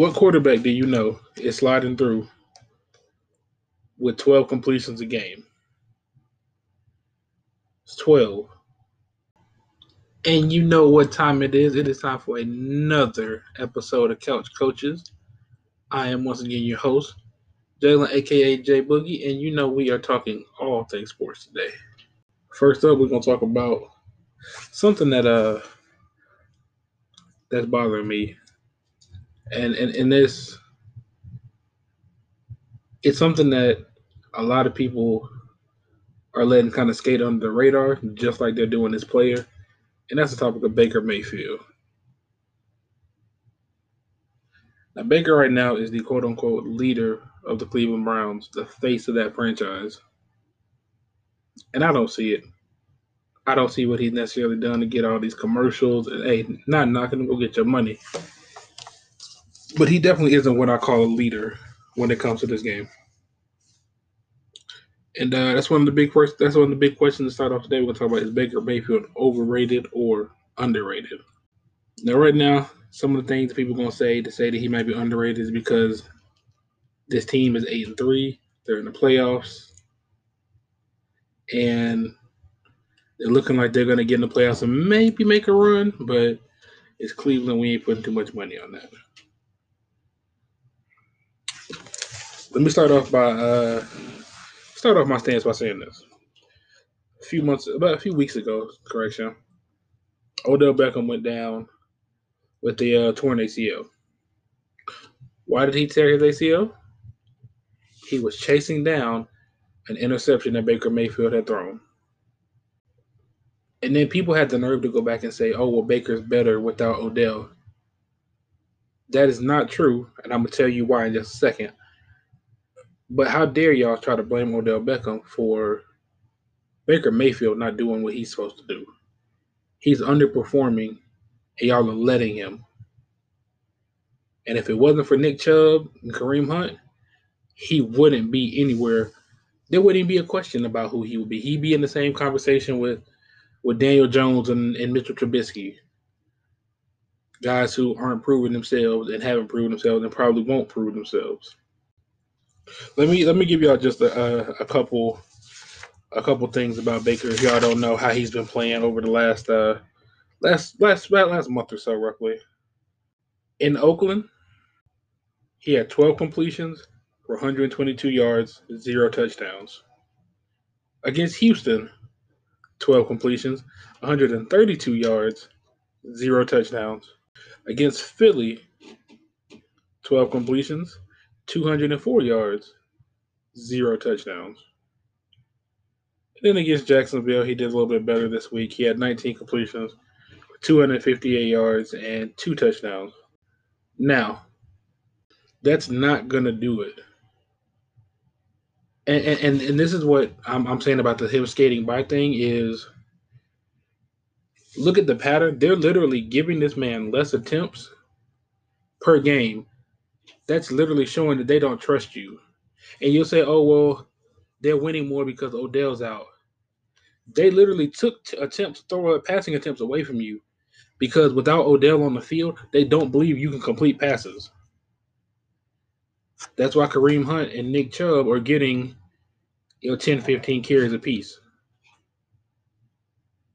What quarterback do you know is sliding through with 12 completions a game? It's 12. And you know what time it is. It is time for another episode of Couch Coaches. I am once again your host, Jalen, aka J Boogie, and you know we are talking all things sports today. First up, we're gonna talk about something that uh that's bothering me and and, and this it's something that a lot of people are letting kind of skate under the radar, just like they're doing this player. And that's the topic of Baker Mayfield. Now, Baker right now is the quote unquote leader of the Cleveland Browns, the face of that franchise. And I don't see it. I don't see what he's necessarily done to get all these commercials. And hey, not knocking him, go get your money but he definitely isn't what I call a leader when it comes to this game. And uh, that's one of the big first. That's one of the big questions to start off today. We're gonna talk about is Baker Mayfield overrated or underrated? Now, right now, some of the things people gonna say to say that he might be underrated is because this team is eight and three. They're in the playoffs, and they're looking like they're gonna get in the playoffs and maybe make a run. But it's Cleveland. We ain't putting too much money on that. Let me start off by uh, start off my stance by saying this. A few months, about a few weeks ago, correction. Odell Beckham went down with the uh, torn ACL. Why did he tear his ACL? He was chasing down an interception that Baker Mayfield had thrown. And then people had the nerve to go back and say, oh, well, Baker's better without Odell. That is not true. And I'm going to tell you why in just a second. But how dare y'all try to blame Odell Beckham for Baker Mayfield not doing what he's supposed to do? He's underperforming, and y'all are letting him. And if it wasn't for Nick Chubb and Kareem Hunt, he wouldn't be anywhere. There wouldn't be a question about who he would be. He'd be in the same conversation with with Daniel Jones and, and Mitchell Trubisky. Guys who aren't proving themselves and haven't proven themselves and probably won't prove themselves. Let me let me give y'all just a, a, couple a couple things about Baker. If y'all don't know how he's been playing over the last uh last last last month or so, roughly. In Oakland, he had 12 completions for 122 yards, zero touchdowns. Against Houston, 12 completions, 132 yards, zero touchdowns. Against Philly, 12 completions, 204 yards, zero touchdowns. And then against Jacksonville, he did a little bit better this week. He had 19 completions, 258 yards, and two touchdowns. Now, that's not going to do it. And, and, and this is what I'm, I'm saying about the him skating by thing is look at the pattern. They're literally giving this man less attempts per game that's literally showing that they don't trust you. And you'll say, oh, well, they're winning more because Odell's out. They literally took t- attempts, throw a passing attempts away from you because without Odell on the field, they don't believe you can complete passes. That's why Kareem Hunt and Nick Chubb are getting you know 10, 15 carries apiece.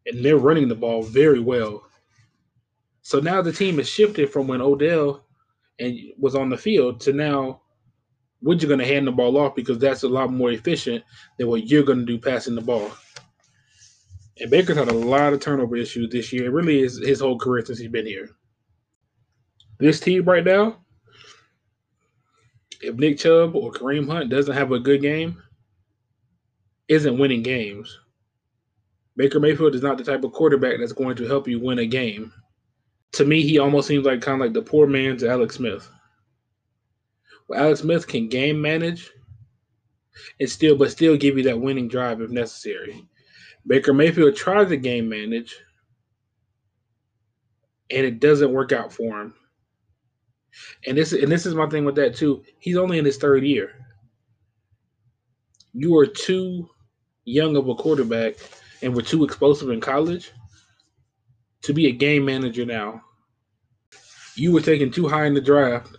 And they're running the ball very well. So now the team has shifted from when Odell and was on the field to now what you're going to hand the ball off because that's a lot more efficient than what you're going to do passing the ball. And Baker's had a lot of turnover issues this year. It really is his whole career since he's been here. This team right now, if Nick Chubb or Kareem Hunt doesn't have a good game, isn't winning games. Baker Mayfield is not the type of quarterback that's going to help you win a game to me, he almost seems like kind of like the poor man's Alex Smith. Well, Alex Smith can game manage and still, but still give you that winning drive if necessary. Baker Mayfield tries to game manage, and it doesn't work out for him. And this, and this is my thing with that too. He's only in his third year. You are too young of a quarterback, and were too explosive in college to be a game manager now. You were taken too high in the draft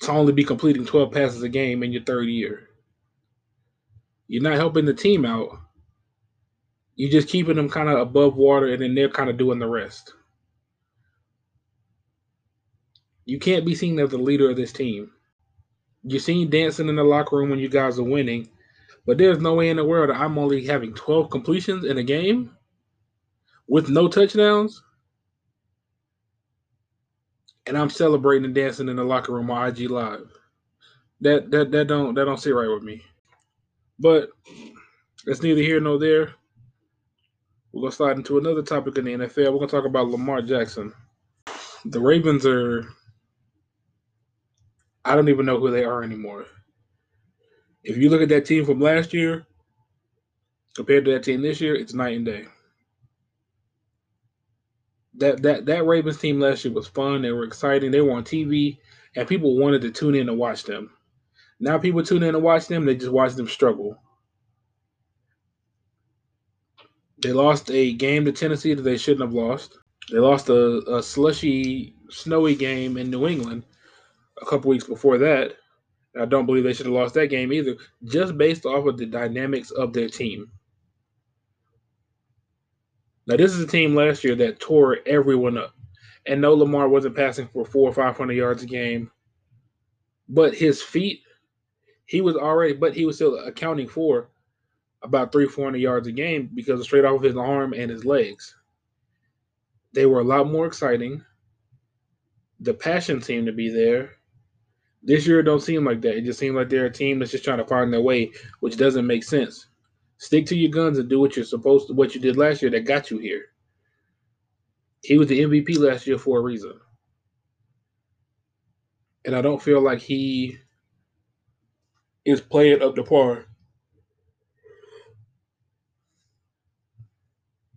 to only be completing 12 passes a game in your third year. You're not helping the team out. You're just keeping them kind of above water, and then they're kind of doing the rest. You can't be seen as the leader of this team. You're seen dancing in the locker room when you guys are winning, but there's no way in the world I'm only having 12 completions in a game with no touchdowns. And I'm celebrating and dancing in the locker room on IG Live. That that that don't that don't sit right with me. But it's neither here nor there. We're gonna slide into another topic in the NFL. We're gonna talk about Lamar Jackson. The Ravens are I don't even know who they are anymore. If you look at that team from last year compared to that team this year, it's night and day. That that that Ravens team last year was fun. They were exciting. They were on TV, and people wanted to tune in to watch them. Now people tune in to watch them. They just watch them struggle. They lost a game to Tennessee that they shouldn't have lost. They lost a, a slushy, snowy game in New England a couple weeks before that. I don't believe they should have lost that game either, just based off of the dynamics of their team. Now, this is a team last year that tore everyone up. And no, Lamar wasn't passing for four or 500 yards a game. But his feet, he was already, but he was still accounting for about three, 400 yards a game because straight off of his arm and his legs. They were a lot more exciting. The passion seemed to be there. This year, it don't seem like that. It just seems like they're a team that's just trying to find their way, which doesn't make sense. Stick to your guns and do what you're supposed to, what you did last year that got you here. He was the MVP last year for a reason. And I don't feel like he is playing up to par.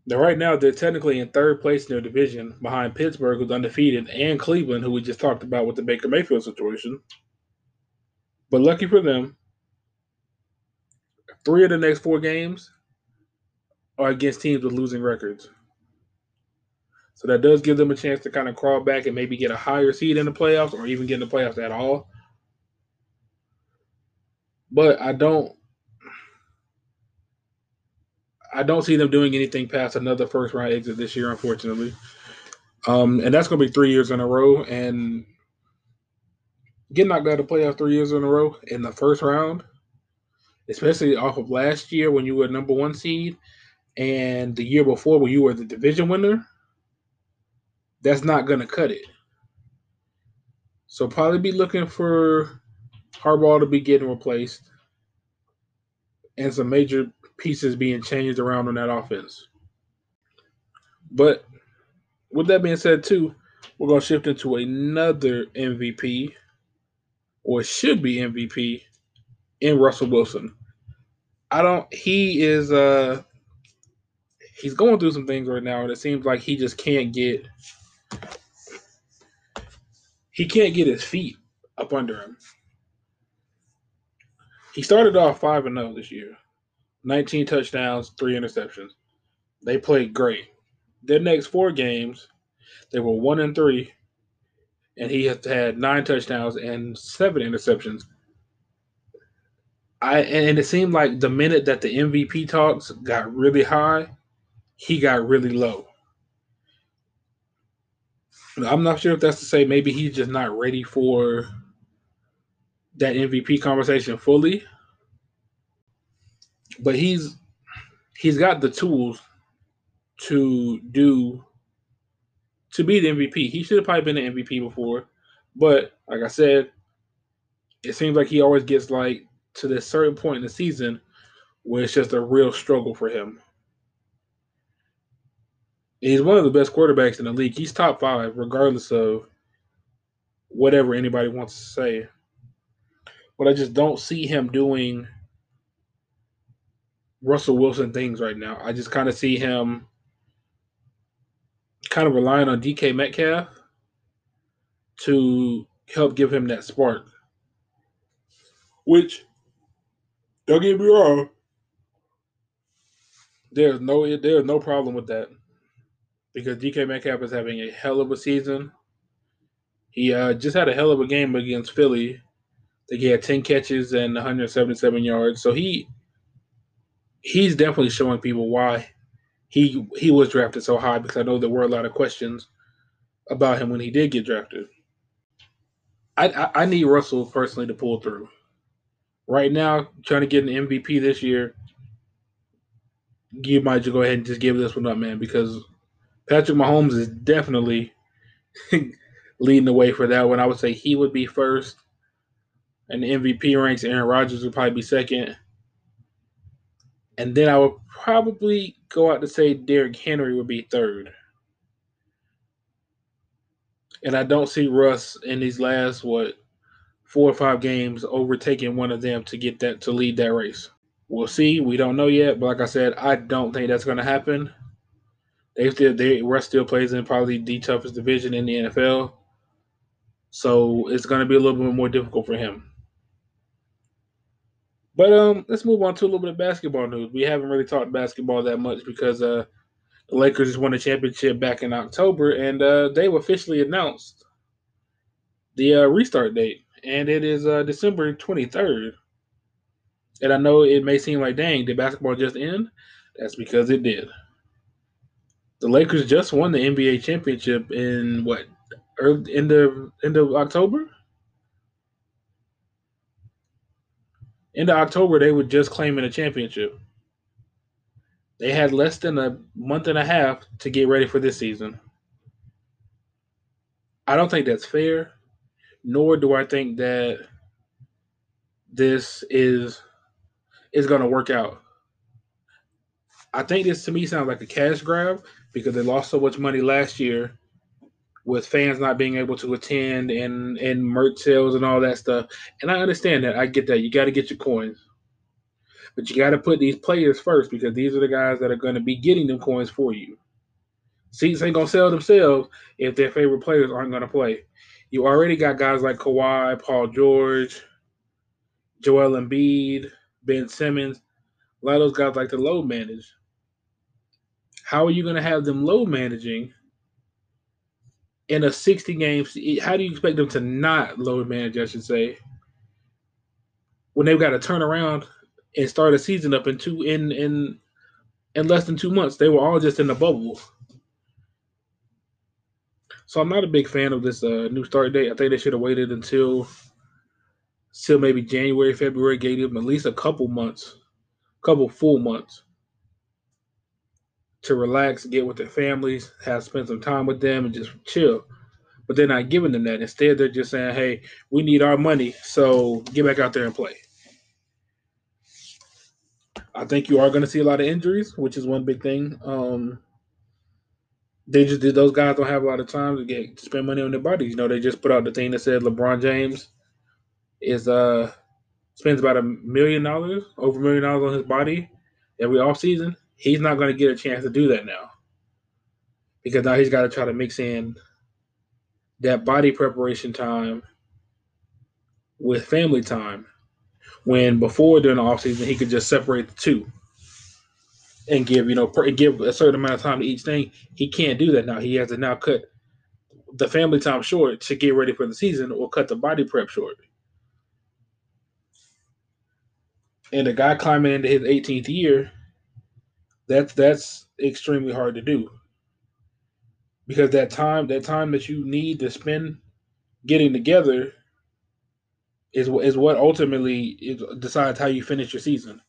Now, right now, they're technically in third place in their division behind Pittsburgh, who's undefeated, and Cleveland, who we just talked about with the Baker Mayfield situation. But lucky for them, three of the next four games are against teams with losing records. So that does give them a chance to kind of crawl back and maybe get a higher seed in the playoffs or even get in the playoffs at all. But I don't I don't see them doing anything past another first round exit this year, unfortunately. Um, and that's going to be three years in a row. And getting knocked out of the playoff three years in a row in the first round, especially off of last year when you were number one seed, and the year before when you were the division winner, that's not going to cut it. So probably be looking for Harbaugh to be getting replaced and some major pieces being changed around on that offense. But with that being said, too, we're going to shift into another MVP, or should be MVP, in Russell Wilson. I don't, he is, uh, he's going through some things right now, and it seems like he just can't get, he can't get his feet up under him. He started off 5 and 0 this year. 19 touchdowns, three interceptions. They played great. Their next four games, they were one and three, and he has had nine touchdowns and seven interceptions. I and it seemed like the minute that the MVP talks got really high, he got really low. I'm not sure if that's to say maybe he's just not ready for that MVP conversation fully but he's he's got the tools to do to be the MVP. He should have probably been the MVP before, but like I said, it seems like he always gets like to this certain point in the season where it's just a real struggle for him. He's one of the best quarterbacks in the league. He's top five, regardless of whatever anybody wants to say. But I just don't see him doing Russell Wilson things right now. I just kind of see him kind of relying on DK Metcalf to help give him that spark. Which, don't get me wrong, there's no there's no problem with that because DK Metcalf is having a hell of a season. He uh, just had a hell of a game against Philly. I he had 10 catches and 177 yards. So he he's definitely showing people why he he was drafted so high because I know there were a lot of questions about him when he did get drafted. I, I, I need Russell personally to pull through. Right now, trying to get an MVP this year, you might just go ahead and just give this one up, man, because Patrick Mahomes is definitely leading the way for that one. I would say he would be first. And the MVP ranks, Aaron Rodgers would probably be second. And then I would probably go out to say Derrick Henry would be third. And I don't see Russ in these last what four or five games overtaking one of them to get that to lead that race. We'll see. We don't know yet, but like I said, I don't think that's going to happen. They still they Russ still plays in probably the toughest division in the NFL, so it's going to be a little bit more difficult for him. But um, let's move on to a little bit of basketball news. We haven't really talked basketball that much because uh, the Lakers just won a championship back in October, and uh, they've officially announced the uh, restart date, and it is uh, December twenty third. And I know it may seem like, dang, did basketball just end? That's because it did. The Lakers just won the NBA championship in what early, end of end of October. End of October, they were just claiming a championship. They had less than a month and a half to get ready for this season. I don't think that's fair, nor do I think that this is is going to work out. I think this to me sounds like a cash grab because they lost so much money last year with fans not being able to attend and and merch sales and all that stuff. And I understand that. I get that. You got to get your coins. But you got to put these players first because these are the guys that are going to be getting them coins for you. Seats ain't going to sell themselves if their favorite players aren't going to play. You already got guys like Kawhi, Paul George, Joel Embiid, Ben Simmons. A lot of those guys like to load manage. How are you going to have them load managing in a 60 game? How do you expect them to not load manage, I should say, when they've got to turn around and start a season up in two in in in less than two months? They were all just in the bubble. So I'm not a big fan of this uh, new start date. I think they should have waited until till maybe January, February, gave them at least a couple months, couple full months to relax, get with their families, have spend some time with them, and just chill. But they're not giving them that. Instead, they're just saying, "Hey, we need our money, so get back out there and play." I think you are going to see a lot of injuries, which is one big thing. Um, they just those guys don't have a lot of time to get to spend money on their bodies. You know, they just put out the thing that said LeBron James is uh spends about a million dollars, over a million dollars on his body every off season. He's not going to get a chance to do that now because now he's got to try to mix in that body preparation time with family time. When before during the off season he could just separate the two and give you know give a certain amount of time to each thing. He can't do that now. He has to now cut the family time short to get ready for the season, or cut the body prep short. And a guy climbing into his 18th year that's that's extremely hard to do because that time that time that you need to spend getting together is is what ultimately decides how you finish your season.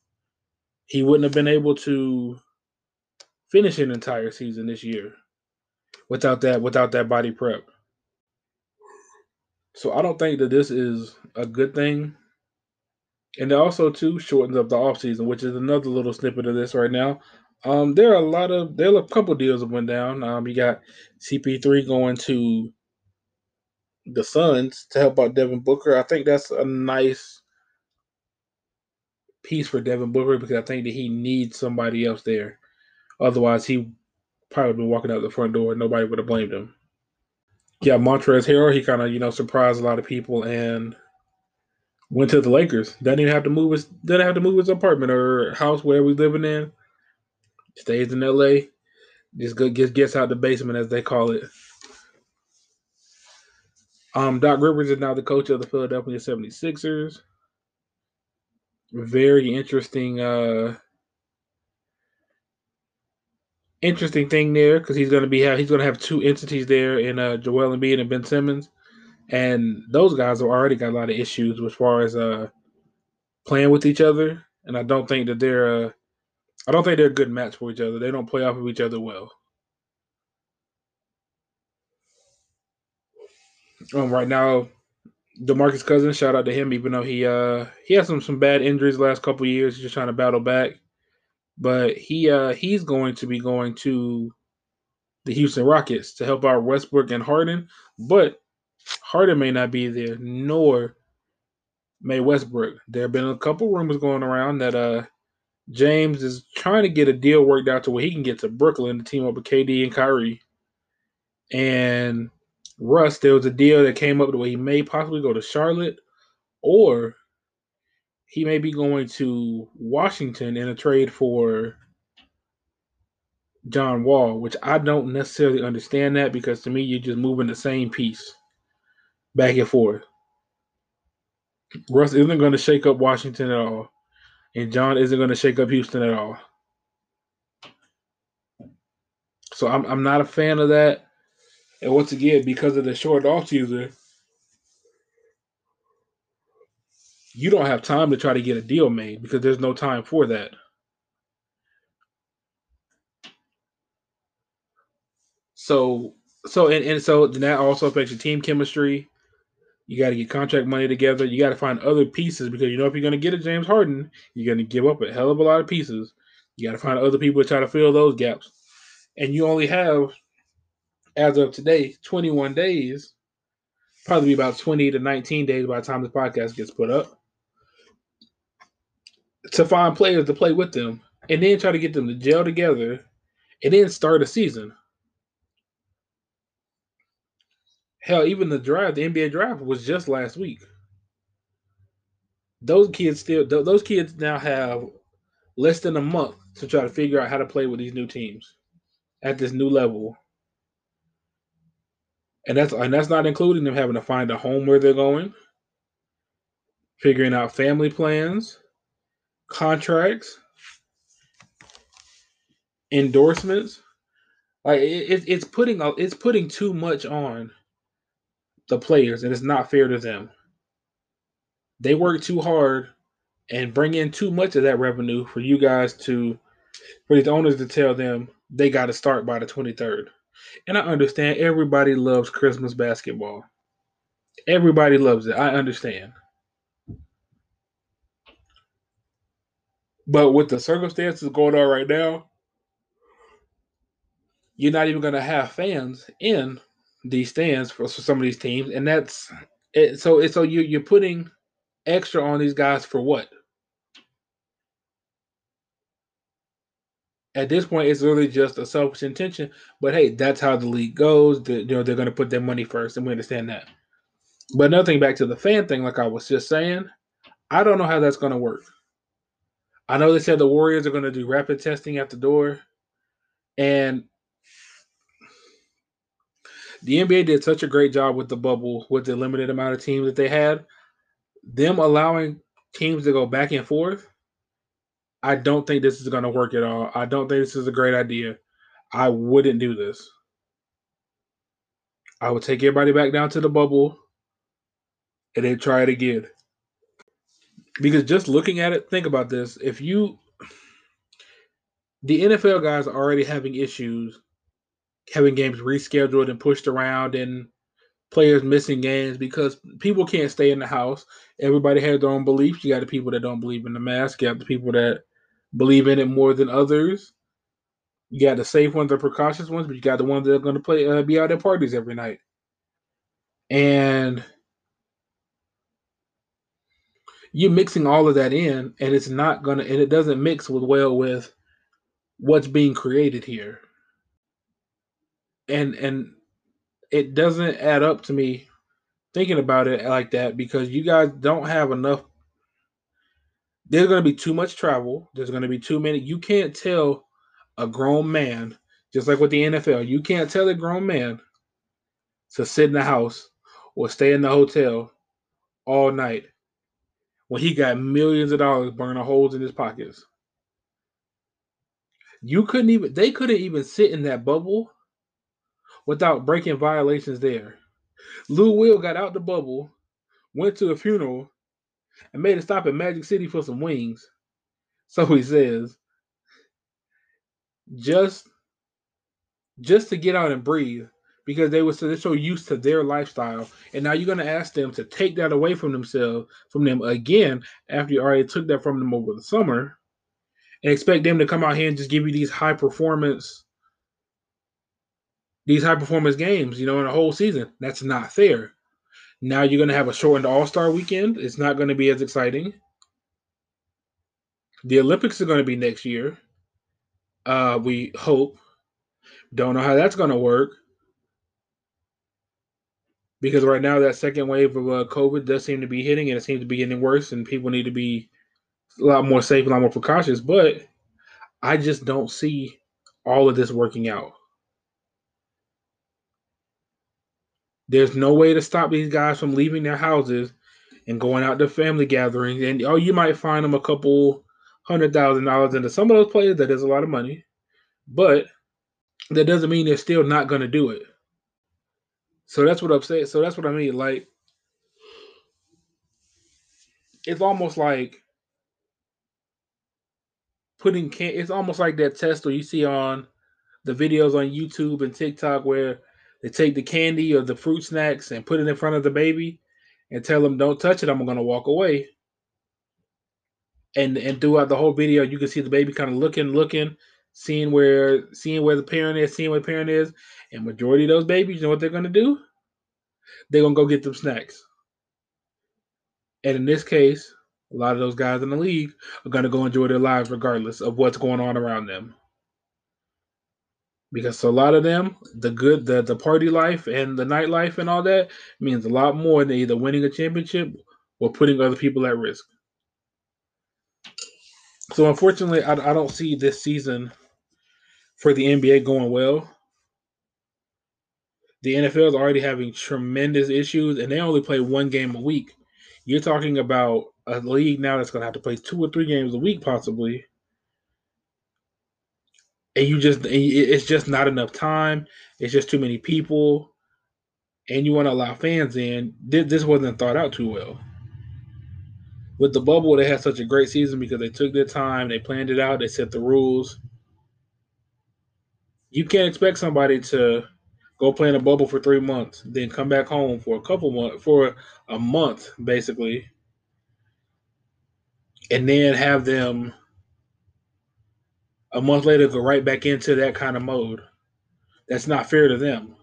He wouldn't have been able to finish an entire season this year without that without that body prep. So I don't think that this is a good thing. And it also too shortens up the off season, which is another little snippet of this right now. Um, there are a lot of there are a couple deals that went down. Um, you got CP3 going to the Suns to help out Devin Booker. I think that's a nice piece for Devin Booker because I think that he needs somebody else there. Otherwise, he probably would been walking out the front door. Nobody would have blamed him. Yeah, Montrezl Harrell, he kind of you know surprised a lot of people and went to the Lakers. Doesn't even have to move his doesn't have to move his apartment or house where we living in stays in LA, just go, gets gets out the basement as they call it. Um, Doc Rivers is now the coach of the Philadelphia 76ers. Very interesting, uh, interesting thing there because he's going to be he's going to have two entities there in uh, Joel Embiid and Ben Simmons, and those guys have already got a lot of issues as far as uh, playing with each other, and I don't think that they're uh, I don't think they're a good match for each other. They don't play off of each other well. Um, right now, Demarcus Cousins, shout out to him, even though he uh he had some some bad injuries last couple years, He's just trying to battle back. But he uh he's going to be going to the Houston Rockets to help out Westbrook and Harden, but Harden may not be there, nor may Westbrook. There have been a couple rumors going around that uh James is trying to get a deal worked out to where he can get to Brooklyn to team up with KD and Kyrie. And Russ, there was a deal that came up where he may possibly go to Charlotte or he may be going to Washington in a trade for John Wall, which I don't necessarily understand that because to me, you're just moving the same piece back and forth. Russ isn't going to shake up Washington at all, and John isn't going to shake up Houston at all. So I'm I'm not a fan of that. And once again, because of the short off season, you don't have time to try to get a deal made because there's no time for that. So so and, and so that also affects your team chemistry. You got to get contract money together. You got to find other pieces because you know if you're going to get a James Harden, you're going to give up a hell of a lot of pieces. You got to find other people to try to fill those gaps, and you only have, as of today, 21 days. Probably be about 20 to 19 days by the time this podcast gets put up to find players to play with them, and then try to get them to gel together, and then start a season. Hell, even the draft, the NBA draft was just last week. Those kids still, those kids now have less than a month to try to figure out how to play with these new teams at this new level. And that's and that's not including them having to find a home where they're going, figuring out family plans, contracts, endorsements. Like it, it's putting it's putting too much on the players, and it's not fair to them. They work too hard and bring in too much of that revenue for you guys to, for these owners to tell them they got to start by the 23rd. And I understand everybody loves Christmas basketball. Everybody loves it. I understand. But with the circumstances going on right now, you're not even going to have fans in these stands for, for some of these teams, and that's it, so. So you you're putting extra on these guys for what? At this point, it's really just a selfish intention. But hey, that's how the league goes. The, you know they're going to put their money first, and we understand that. But another thing, back to the fan thing, like I was just saying, I don't know how that's going to work. I know they said the Warriors are going to do rapid testing at the door, and the NBA did such a great job with the bubble with the limited amount of teams that they had. Them allowing teams to go back and forth, I don't think this is going to work at all. I don't think this is a great idea. I wouldn't do this. I would take everybody back down to the bubble and then try it again. Because just looking at it, think about this. If you, the NFL guys are already having issues having games rescheduled and pushed around and players missing games because people can't stay in the house. Everybody has their own beliefs. You got the people that don't believe in the mask. You got the people that believe in it more than others. You got the safe ones, the precautious ones, but you got the ones that are going to play, uh, be out at parties every night. And you're mixing all of that in, and it's not to, and it doesn't mix with well with what's being created here and and it doesn't add up to me thinking about it like that because you guys don't have enough there's going to be too much travel there's going to be too many you can't tell a grown man just like with the NFL you can't tell a grown man to sit in the house or stay in the hotel all night when he got millions of dollars burning holes in his pockets. You couldn't even they couldn't even sit in that bubble without breaking violations there. Lou Will got out the bubble, went to a funeral, and made a stop at Magic City for some wings. So he says, just just to get out and breathe because they were so so used to their lifestyle, and now you're going to ask them to take that away from themselves from them again after you already took that from them over the summer, and expect them to come out here and just give you these high performance these high performance games, you know, in a whole season. That's not fair. Now you're going to have a shortened All Star weekend. It's not going to be as exciting. The Olympics are going to be next year. Uh, we hope. Don't know how that's going to work because right now that second wave of uh, COVID does seem to be hitting, and it seems to be getting worse, and people need to be a lot more safe, a lot more precautious. But I just don't see all of this working out. There's no way to stop these guys from leaving their houses and going out to family gatherings. And oh, you might find them a couple hundred thousand dollars into some of those players. That is a lot of money, but that doesn't mean they're still not going to do it. So that's what I'm saying. So that's what I mean. Like, it's almost like putting can. It's almost like that test where you see on the videos on YouTube and TikTok where they take the candy or the fruit snacks and put it in front of the baby and tell them, "Don't touch it. I'm going to walk away." And and throughout the whole video, you can see the baby kind of looking, looking, seeing where seeing where the parent is, seeing where the parent is, and majority of those babies, you know what they're gonna do? They're gonna go get them snacks. And in this case, a lot of those guys in the league are gonna go enjoy their lives regardless of what's going on around them. Because a lot of them, the good the, the party life and the nightlife and all that means a lot more than either winning a championship or putting other people at risk. So unfortunately, I, I don't see this season for the NBA going well. The NFL is already having tremendous issues, and they only play one game a week. You're talking about a league now that's going to have to play two or three games a week, possibly. And you just, it's just not enough time. It's just too many people. And you want to allow fans in. This wasn't thought out too well. With the bubble, they had such a great season because they took their time, they planned it out, they set the rules. You can't expect somebody to go play in a bubble for three months, then come back home for a couple months, for a month basically, and then have them a month later go right back into that kind of mode. That's not fair to them.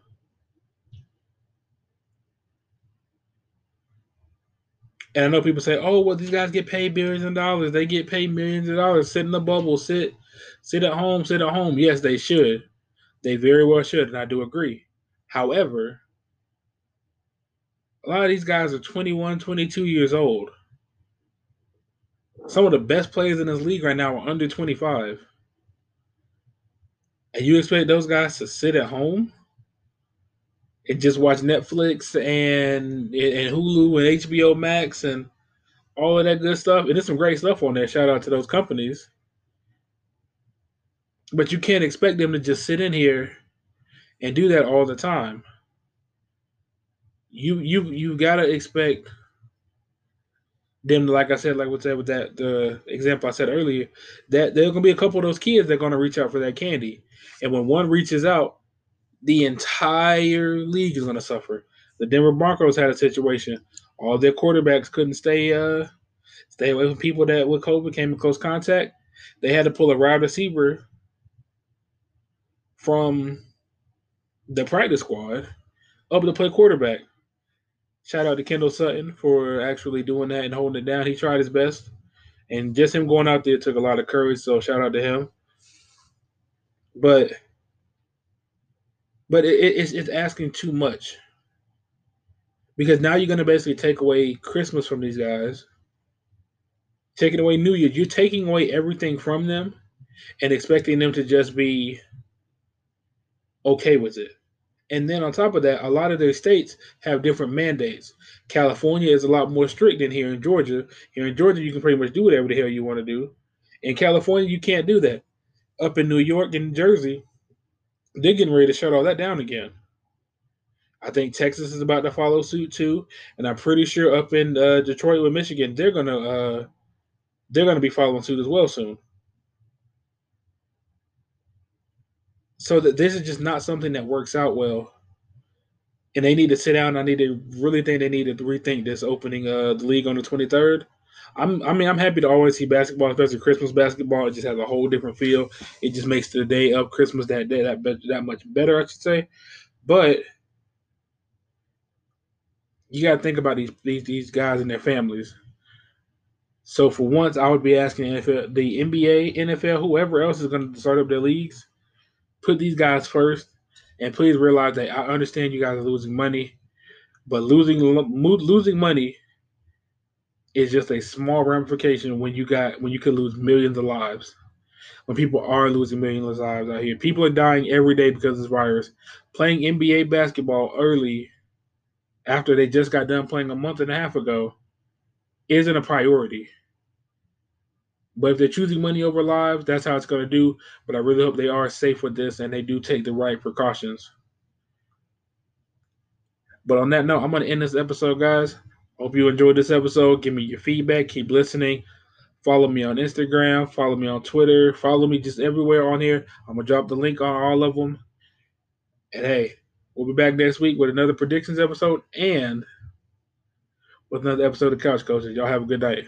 And I know people say, "Oh, well, these guys get paid billions of dollars. They get paid millions of dollars. Sit in the bubble. Sit, sit at home. Sit at home." Yes, they should. They very well should, and I do agree. However, a lot of these guys are 21, 22 years old. Some of the best players in this league right now are under 25. And you expect those guys to sit at home and just watch Netflix and and Hulu and HBO Max and all of that good stuff. And there's some great stuff on there. Shout out to those companies. But you can't expect them to just sit in here and do that all the time. You you you gotta expect them to, like I said, like what said with that the example I said earlier, that there's gonna be a couple of those kids that are gonna reach out for that candy. And when one reaches out, the entire league is gonna suffer. The Denver Broncos had a situation. All their quarterbacks couldn't stay uh stay away from people that with COVID came in close contact. They had to pull a wide receiver from the practice squad up to play quarterback. Shout out to Kendall Sutton for actually doing that and holding it down. He tried his best. And just him going out there took a lot of courage, so shout out to him. But but it, it's, it's asking too much. Because now you're going to basically take away Christmas from these guys, taking away New Year. You're taking away everything from them and expecting them to just be okay with it. And then on top of that, a lot of their states have different mandates. California is a lot more strict than here in Georgia. Here in Georgia, you can pretty much do whatever the hell you want to do. In California, you can't do that. Up in New York and Jersey, they're getting ready to shut all that down again. I think Texas is about to follow suit too, and I'm pretty sure up in uh, Detroit with Michigan, they're gonna uh, they're gonna be following suit as well soon. So that this is just not something that works out well, and they need to sit down. I need to really think they need to rethink this opening uh, the league on the 23rd. I'm, I mean, I'm happy to always see basketball, especially Christmas basketball. It just has a whole different feel. It just makes the day of Christmas that day that that much better, I should say. But you got to think about these, these these guys and their families. So for once, I would be asking NFL, the NBA, NFL, whoever else is going to start up their leagues, put these guys first, and please realize that I understand you guys are losing money, but losing losing money is just a small ramification when you got when you could lose millions of lives. When people are losing millions of lives out here, people are dying every day because of this virus. Playing NBA basketball early after they just got done playing a month and a half ago isn't a priority. But if they're choosing money over lives, that's how it's going to do. But I really hope they are safe with this and they do take the right precautions. But on that note, I'm going to end this episode, guys. Hope you enjoyed this episode. Give me your feedback. Keep listening. Follow me on Instagram. Follow me on Twitter. Follow me just everywhere on here. I'm going to drop the link on all of them. And hey, We'll be back next week with another predictions episode and with another episode of Couch Coaches. Y'all have a good night.